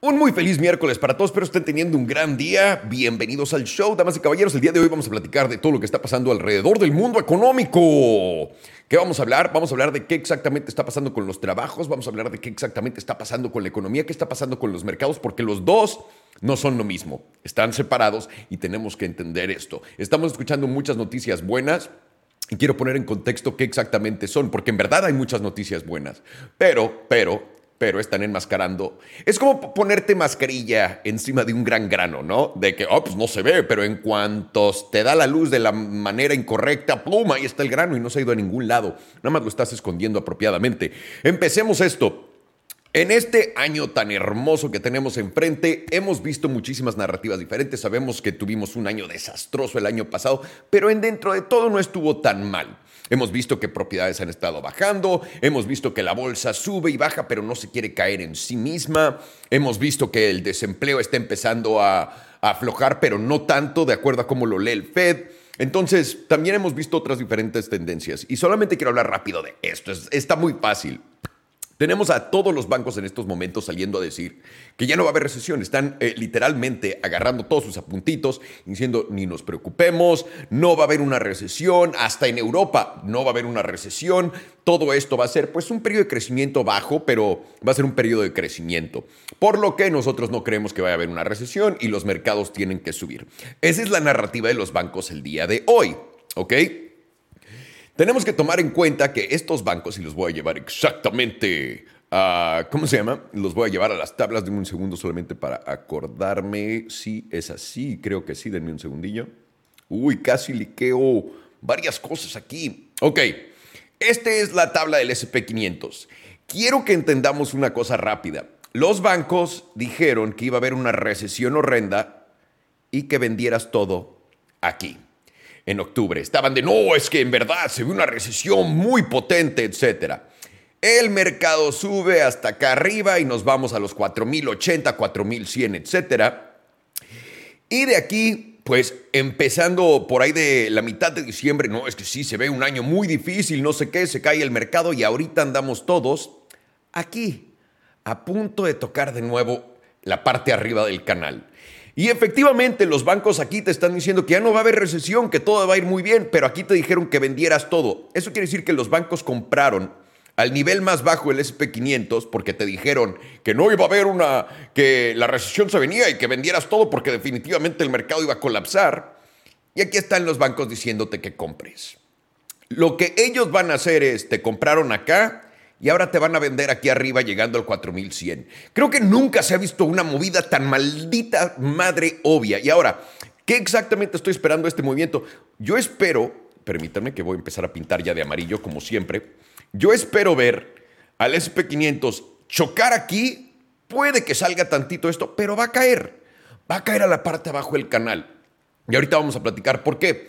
Un muy feliz miércoles para todos, espero estén teniendo un gran día. Bienvenidos al show, damas y caballeros. El día de hoy vamos a platicar de todo lo que está pasando alrededor del mundo económico. ¿Qué vamos a hablar? Vamos a hablar de qué exactamente está pasando con los trabajos, vamos a hablar de qué exactamente está pasando con la economía, qué está pasando con los mercados, porque los dos no son lo mismo, están separados y tenemos que entender esto. Estamos escuchando muchas noticias buenas, y quiero poner en contexto qué exactamente son, porque en verdad hay muchas noticias buenas. Pero, pero, pero están enmascarando. Es como ponerte mascarilla encima de un gran grano, ¿no? De que, oh, pues no se ve, pero en cuanto te da la luz de la manera incorrecta, ¡pum! Ahí está el grano y no se ha ido a ningún lado. Nada más lo estás escondiendo apropiadamente. Empecemos esto. En este año tan hermoso que tenemos enfrente, hemos visto muchísimas narrativas diferentes. Sabemos que tuvimos un año desastroso el año pasado, pero en dentro de todo no estuvo tan mal. Hemos visto que propiedades han estado bajando, hemos visto que la bolsa sube y baja, pero no se quiere caer en sí misma. Hemos visto que el desempleo está empezando a, aflojar, pero no tanto, de acuerdo a cómo lo lee el Fed. Entonces, también hemos visto otras diferentes tendencias. Y solamente quiero hablar rápido de esto. está muy fácil. Tenemos a todos los bancos en estos momentos saliendo a decir que ya no va a haber recesión. Están eh, literalmente agarrando todos sus apuntitos diciendo ni nos preocupemos, no va a haber una recesión, hasta en Europa no va a haber una recesión. Todo esto va a ser pues un periodo de crecimiento bajo, pero va a ser un periodo de crecimiento. Por lo que nosotros no creemos que vaya a haber una recesión y los mercados tienen que subir. Esa es la narrativa de los bancos el día de hoy, ¿ok? Tenemos que tomar en cuenta que estos bancos, y los voy a llevar exactamente a, ¿cómo se llama? Los voy a llevar a las tablas, de un segundo solamente para acordarme si es así, creo que sí, denme un segundillo. Uy, casi liqueo varias cosas aquí. Ok, esta es la tabla del SP500. Quiero que entendamos una cosa rápida. Los bancos dijeron que iba a haber una recesión horrenda y que vendieras todo aquí en octubre. Estaban de, no, es que en verdad se ve una recesión muy potente, etc. El mercado sube hasta acá arriba y nos vamos a los 4.080, 4.100, etc. Y de aquí, pues empezando por ahí de la mitad de diciembre, no, es que sí, se ve un año muy difícil, no sé qué, se cae el mercado y ahorita andamos todos aquí, a punto de tocar de nuevo la parte arriba del canal. Y efectivamente los bancos aquí te están diciendo que ya no va a haber recesión, que todo va a ir muy bien, pero aquí te dijeron que vendieras todo. Eso quiere decir que los bancos compraron al nivel más bajo el SP500 porque te dijeron que no iba a haber una, que la recesión se venía y que vendieras todo porque definitivamente el mercado iba a colapsar. Y aquí están los bancos diciéndote que compres. Lo que ellos van a hacer es, te compraron acá, y ahora te van a vender aquí arriba llegando al 4100. Creo que nunca se ha visto una movida tan maldita madre obvia. Y ahora, ¿qué exactamente estoy esperando este movimiento? Yo espero, permítanme que voy a empezar a pintar ya de amarillo como siempre. Yo espero ver al SP500 chocar aquí. Puede que salga tantito esto, pero va a caer. Va a caer a la parte abajo del canal. Y ahorita vamos a platicar por qué.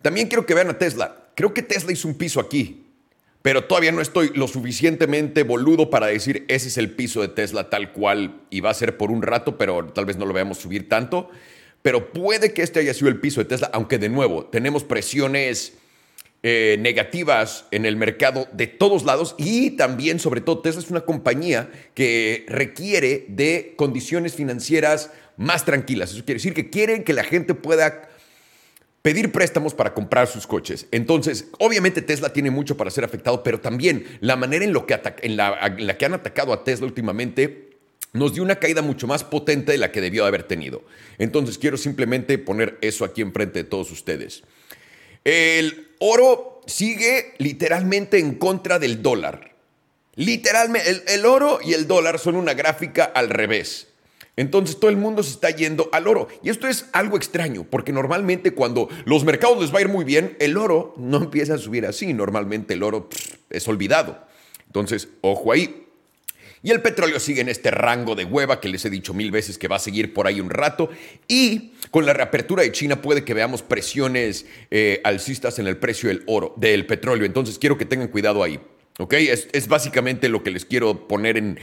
También quiero que vean a Tesla. Creo que Tesla hizo un piso aquí pero todavía no estoy lo suficientemente boludo para decir ese es el piso de Tesla tal cual y va a ser por un rato, pero tal vez no lo veamos subir tanto. Pero puede que este haya sido el piso de Tesla, aunque de nuevo tenemos presiones eh, negativas en el mercado de todos lados y también, sobre todo, Tesla es una compañía que requiere de condiciones financieras más tranquilas. Eso quiere decir que quieren que la gente pueda pedir préstamos para comprar sus coches. Entonces, obviamente Tesla tiene mucho para ser afectado, pero también la manera en, lo que la, que han atacado a Tesla últimamente nos dio una caída mucho más potente de la que debió haber tenido. Entonces, quiero simplemente poner eso aquí enfrente de todos ustedes. El oro sigue literalmente en contra del dólar. Literalmente, el oro y el dólar son una gráfica al revés. Entonces todo el mundo se está yendo al oro. Y esto es algo extraño, porque normalmente cuando los mercados les va a ir muy bien, el oro no empieza a subir así. Normalmente el oro es olvidado. Entonces, ojo ahí. Y el petróleo sigue en este rango de hueva que les he dicho mil veces que va a seguir por ahí un rato. Y con la reapertura de China puede que veamos presiones eh, alcistas en el precio del oro, del petróleo. Entonces quiero que tengan cuidado ahí. ¿Ok? Es, básicamente lo que les quiero poner en,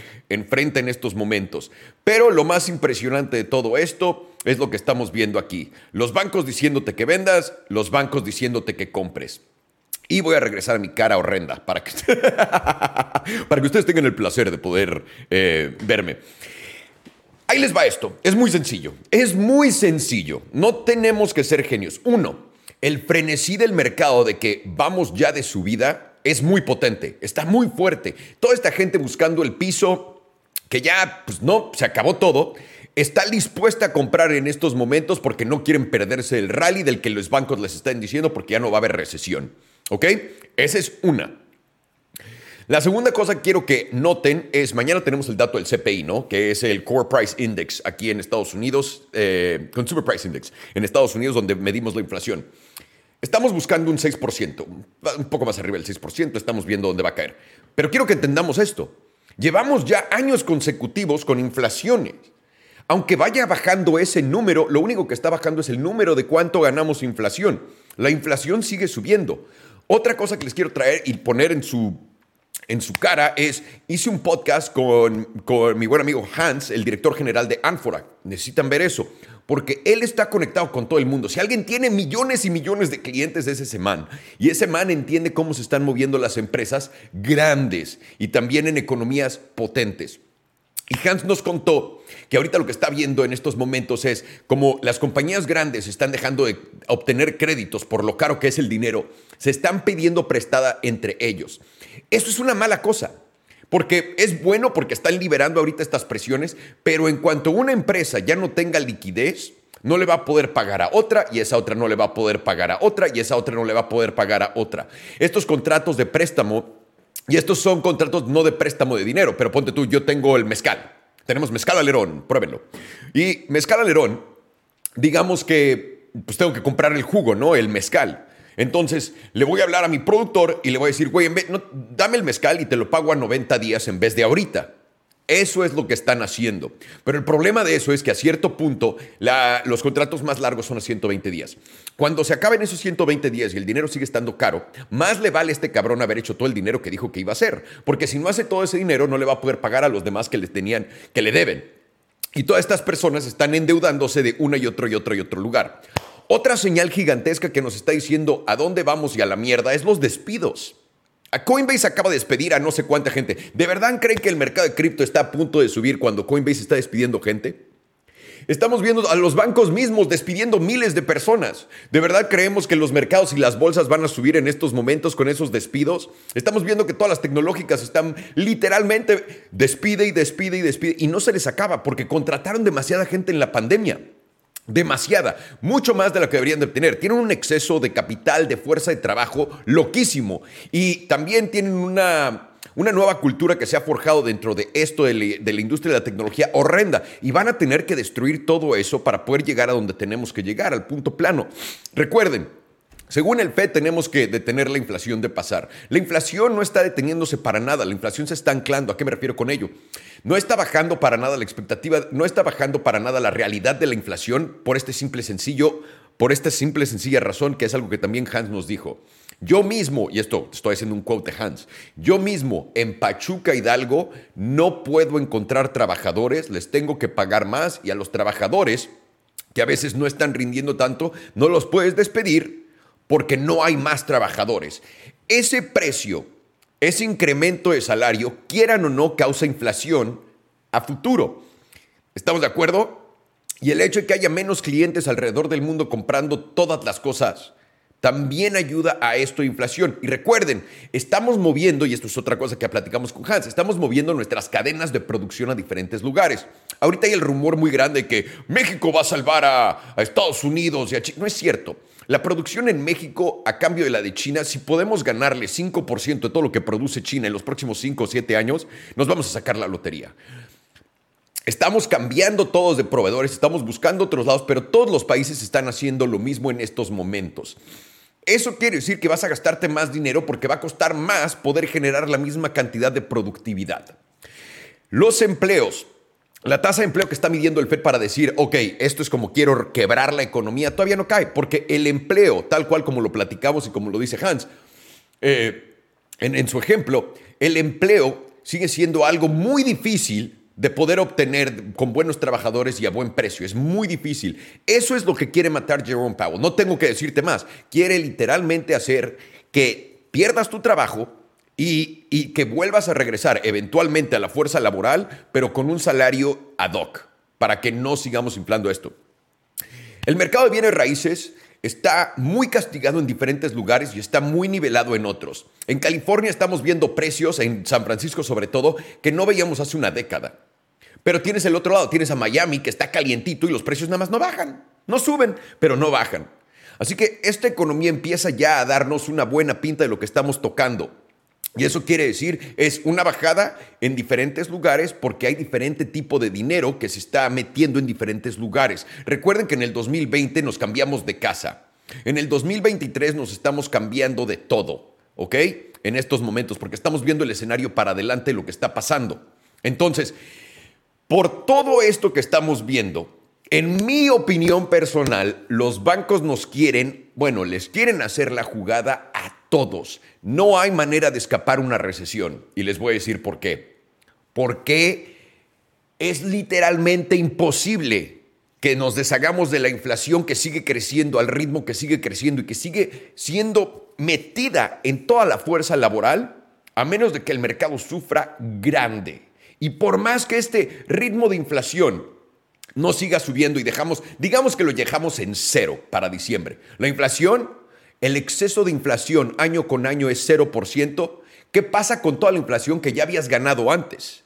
frente en estos momentos. Pero lo más impresionante de todo esto es lo que estamos viendo aquí. Los bancos diciéndote que vendas, los bancos diciéndote que compres. Y voy a regresar a mi cara horrenda para que, para que ustedes tengan el placer de poder eh, verme. Ahí les va esto. Es muy sencillo. Es muy sencillo. No tenemos que ser genios. Uno, el frenesí del mercado de que vamos ya de subida es muy potente. Está muy fuerte. Toda esta gente buscando el piso que ya, pues no, se acabó todo está dispuesta a comprar en estos momentos porque no quieren perderse el rally del que los bancos les están diciendo porque ya no va a haber recesión. ¿Ok? Esa es una. La segunda cosa que quiero que noten es, mañana tenemos el dato del CPI, ¿no? Que es el Core Price Index aquí en Estados Unidos, eh, Consumer Price Index, en Estados Unidos donde medimos la inflación. Estamos buscando un 6%, un poco más arriba del 6%, estamos viendo dónde va a caer. Pero quiero que entendamos esto. Llevamos ya años consecutivos con inflaciones. Aunque vaya bajando ese número, lo único que está bajando es el número de cuánto ganamos inflación. La inflación sigue subiendo. Otra cosa que les quiero traer y poner en su en su cara es, hice un podcast con, con, mi buen amigo Hans, el director general de Anfora. Necesitan ver eso, porque él está conectado con todo el mundo. Si alguien tiene millones y millones de clientes, es ese man. Y ese man entiende cómo se están moviendo las empresas grandes y también en economías potentes. Y Hans nos contó que ahorita lo que está viendo en estos momentos es como las compañías grandes están dejando de obtener créditos por lo caro que es el dinero, se están pidiendo prestada entre ellos. Eso es una mala cosa. Porque es bueno porque están liberando ahorita estas presiones, pero en cuanto una empresa ya no tenga liquidez, no le va a poder pagar a otra y esa otra no le va a poder pagar a otra y esa otra no le va a poder pagar a otra. Estos contratos de préstamo, y estos son contratos no de préstamo de dinero, pero ponte tú, yo tengo el mezcal. Tenemos mezcal alerón, pruébenlo. Y mezcal alerón, digamos que pues tengo que comprar el jugo, ¿no? El mezcal. Entonces, le voy a hablar a mi productor y le voy a decir, güey, no, dame el mezcal y te lo pago a 90 días en vez de ahorita. Eso es lo que están haciendo. Pero el problema de eso es que a cierto punto los contratos más largos son a 120 días. Cuando se acaben esos 120 días y el dinero sigue estando caro, más le vale a este cabrón haber hecho todo el dinero que dijo que iba a hacer. Porque si no hace todo ese dinero, no le va a poder pagar a los demás que le tenían, que le deben. Y todas estas personas están endeudándose de una y otro y otro y otro lugar. Otra señal gigantesca que nos está diciendo a dónde vamos y a la mierda es los despidos. Coinbase acaba de despedir a no sé cuánta gente. ¿De verdad creen que el mercado de cripto está a punto de subir cuando Coinbase está despidiendo gente? Estamos viendo a los bancos mismos despidiendo miles de personas. ¿De verdad creemos que los mercados y las bolsas van a subir en estos momentos con esos despidos? Estamos viendo que todas las tecnológicas están literalmente despide y despide y despide y no se les acaba porque contrataron demasiada gente en la pandemia. Demasiada, mucho más de lo que deberían de obtener. Tienen un exceso de capital, de fuerza de trabajo loquísimo. Y también tienen una, una nueva cultura que se ha forjado dentro de esto de, la industria de la tecnología horrenda. Y van a tener que destruir todo eso para poder llegar a donde tenemos que llegar, al punto plano. Recuerden, según el FED tenemos que detener la inflación de pasar. La inflación no está deteniéndose para nada, la inflación se está anclando. ¿A qué me refiero con ello? No está bajando para nada la expectativa, no está bajando para nada la realidad de la inflación por este simple sencillo, por esta simple sencilla razón que es algo que también Hans nos dijo. Yo mismo, y esto estoy haciendo un quote de Hans, yo mismo en Pachuca Hidalgo no puedo encontrar trabajadores, les tengo que pagar más y a los trabajadores que a veces no están rindiendo tanto, no los puedes despedir porque no hay más trabajadores. Ese precio, ese incremento de salario, quieran o no, causa inflación a futuro. ¿Estamos de acuerdo? Y el hecho de que haya menos clientes alrededor del mundo comprando todas las cosas también ayuda a esto de inflación. Y recuerden, estamos moviendo, y esto es otra cosa que platicamos con Hans, estamos moviendo nuestras cadenas de producción a diferentes lugares. Ahorita hay el rumor muy grande de que México va a salvar a, Estados Unidos y a. No es cierto. La producción en México, a cambio de la de China, si podemos ganarle 5% de todo lo que produce China en los próximos 5 o 7 años, nos vamos a sacar la lotería. Estamos cambiando todos de proveedores, estamos buscando otros lados, pero todos los países están haciendo lo mismo en estos momentos. Eso quiere decir que vas a gastarte más dinero porque va a costar más poder generar la misma cantidad de productividad. Los empleos. La tasa de empleo que está midiendo el FED para decir, ok, esto es como quiero quebrar la economía, todavía no cae, porque el empleo, tal cual como lo platicamos y como lo dice Hans, eh, en, en su ejemplo, el empleo sigue siendo algo muy difícil de poder obtener con buenos trabajadores y a buen precio. Es muy difícil. Eso es lo que quiere matar Jerome Powell. No tengo que decirte más. Quiere literalmente hacer que pierdas tu trabajo y, que vuelvas a regresar eventualmente a la fuerza laboral, pero con un salario ad hoc. para que no sigamos inflando esto. El mercado de bienes raíces está muy castigado en diferentes lugares y está muy nivelado en otros. En California estamos viendo precios, en San Francisco sobre todo, que no veíamos hace una década. Pero tienes el otro lado, tienes a Miami que está calientito y los precios nada más no bajan, no suben, pero no bajan. Así que esta economía empieza ya a darnos una buena pinta de lo que estamos tocando. Y eso quiere decir, es una bajada en diferentes lugares porque hay diferente tipo de dinero que se está metiendo en diferentes lugares. Recuerden que en el 2020 nos cambiamos de casa. En el 2023 nos estamos cambiando de todo, ¿ok? En estos momentos, porque estamos viendo el escenario para adelante, lo que está pasando. Entonces, por todo esto que estamos viendo, en mi opinión personal, los bancos nos quieren, bueno, les quieren hacer la jugada a todos. No hay manera de escapar una recesión. Y les voy a decir por qué. Porque es literalmente imposible que nos deshagamos de la inflación que sigue creciendo al ritmo que sigue creciendo y que sigue siendo metida en toda la fuerza laboral, a menos de que el mercado sufra grande. Y por más que este ritmo de inflación no siga subiendo y dejamos, digamos que lo dejamos en cero para diciembre, la inflación el exceso de inflación año con año es 0%, ¿qué pasa con toda la inflación que ya habías ganado antes?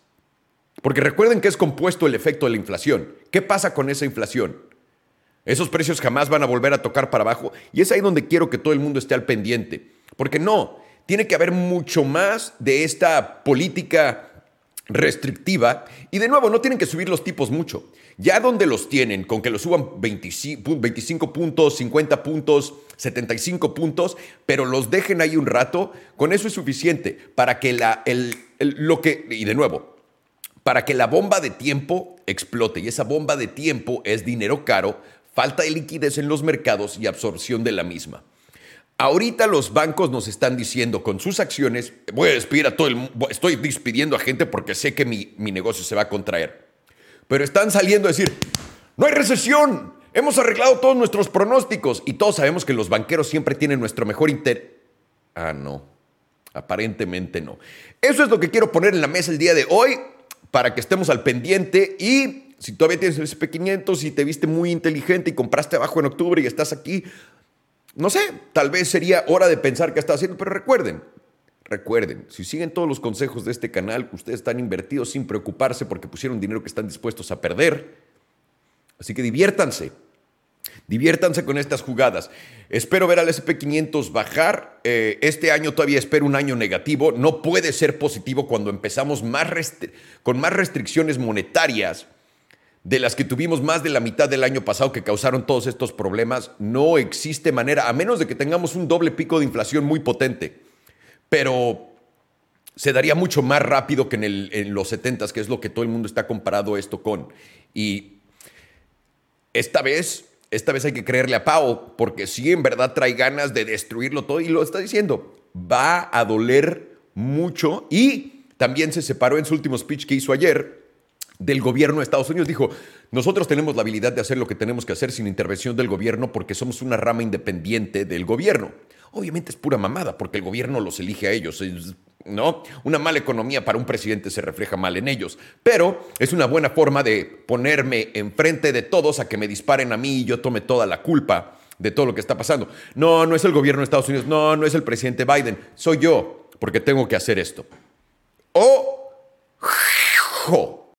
Porque recuerden que es compuesto el efecto de la inflación. ¿Qué pasa con esa inflación? Esos precios jamás van a volver a tocar para abajo y es ahí donde quiero que todo el mundo esté al pendiente. Porque no, tiene que haber mucho más de esta política restrictiva y de nuevo no tienen que subir los tipos mucho. Ya donde los tienen, con que los suban 25, puntos, 50 puntos, 75 puntos, pero los dejen ahí un rato, con eso es suficiente para que la, el, lo que, y de nuevo, para que la bomba de tiempo explote. Y esa bomba de tiempo es dinero caro, falta de liquidez en los mercados y absorción de la misma. Ahorita los bancos nos están diciendo con sus acciones, voy a despedir a todo el estoy despidiendo a gente porque sé que mi, mi negocio se va a contraer. Pero están saliendo a decir, no hay recesión, hemos arreglado todos nuestros pronósticos y todos sabemos que los banqueros siempre tienen nuestro mejor interés. Ah, no, aparentemente no. Eso es lo que quiero poner en la mesa el día de hoy para que estemos al pendiente y si todavía tienes el SP500 y te viste muy inteligente y compraste abajo en octubre y estás aquí, no sé, tal vez sería hora de pensar qué estás haciendo, pero recuerden, Recuerden, si siguen todos los consejos de este canal, ustedes están invertidos sin preocuparse porque pusieron dinero que están dispuestos a perder. Así que diviértanse. Diviértanse con estas jugadas. Espero ver al SP500 bajar. Eh, este año todavía espero un año negativo. No puede ser positivo cuando empezamos con más restricciones monetarias de las que tuvimos más de la mitad del año pasado que causaron todos estos problemas. No existe manera, a menos de que tengamos un doble pico de inflación muy potente pero se daría mucho más rápido que en, los 70 que es lo que todo el mundo está comparado esto con. Y esta vez, esta vez hay que creerle a Pau, porque si en verdad trae ganas de destruirlo todo y lo está diciendo. Va a doler mucho y también se separó en su último speech que hizo ayer del gobierno de Estados Unidos. Dijo, nosotros tenemos la habilidad de hacer lo que tenemos que hacer sin intervención del gobierno porque somos una rama independiente del gobierno. Obviamente es pura mamada, porque el gobierno los elige a ellos. ¿No? Una mala economía para un presidente se refleja mal en ellos, pero es una buena forma de ponerme enfrente de todos a que me disparen a mí y yo tome toda la culpa de todo lo que está pasando. No, no es el gobierno de Estados Unidos, no, no es el presidente Biden, soy yo, porque tengo que hacer esto. O,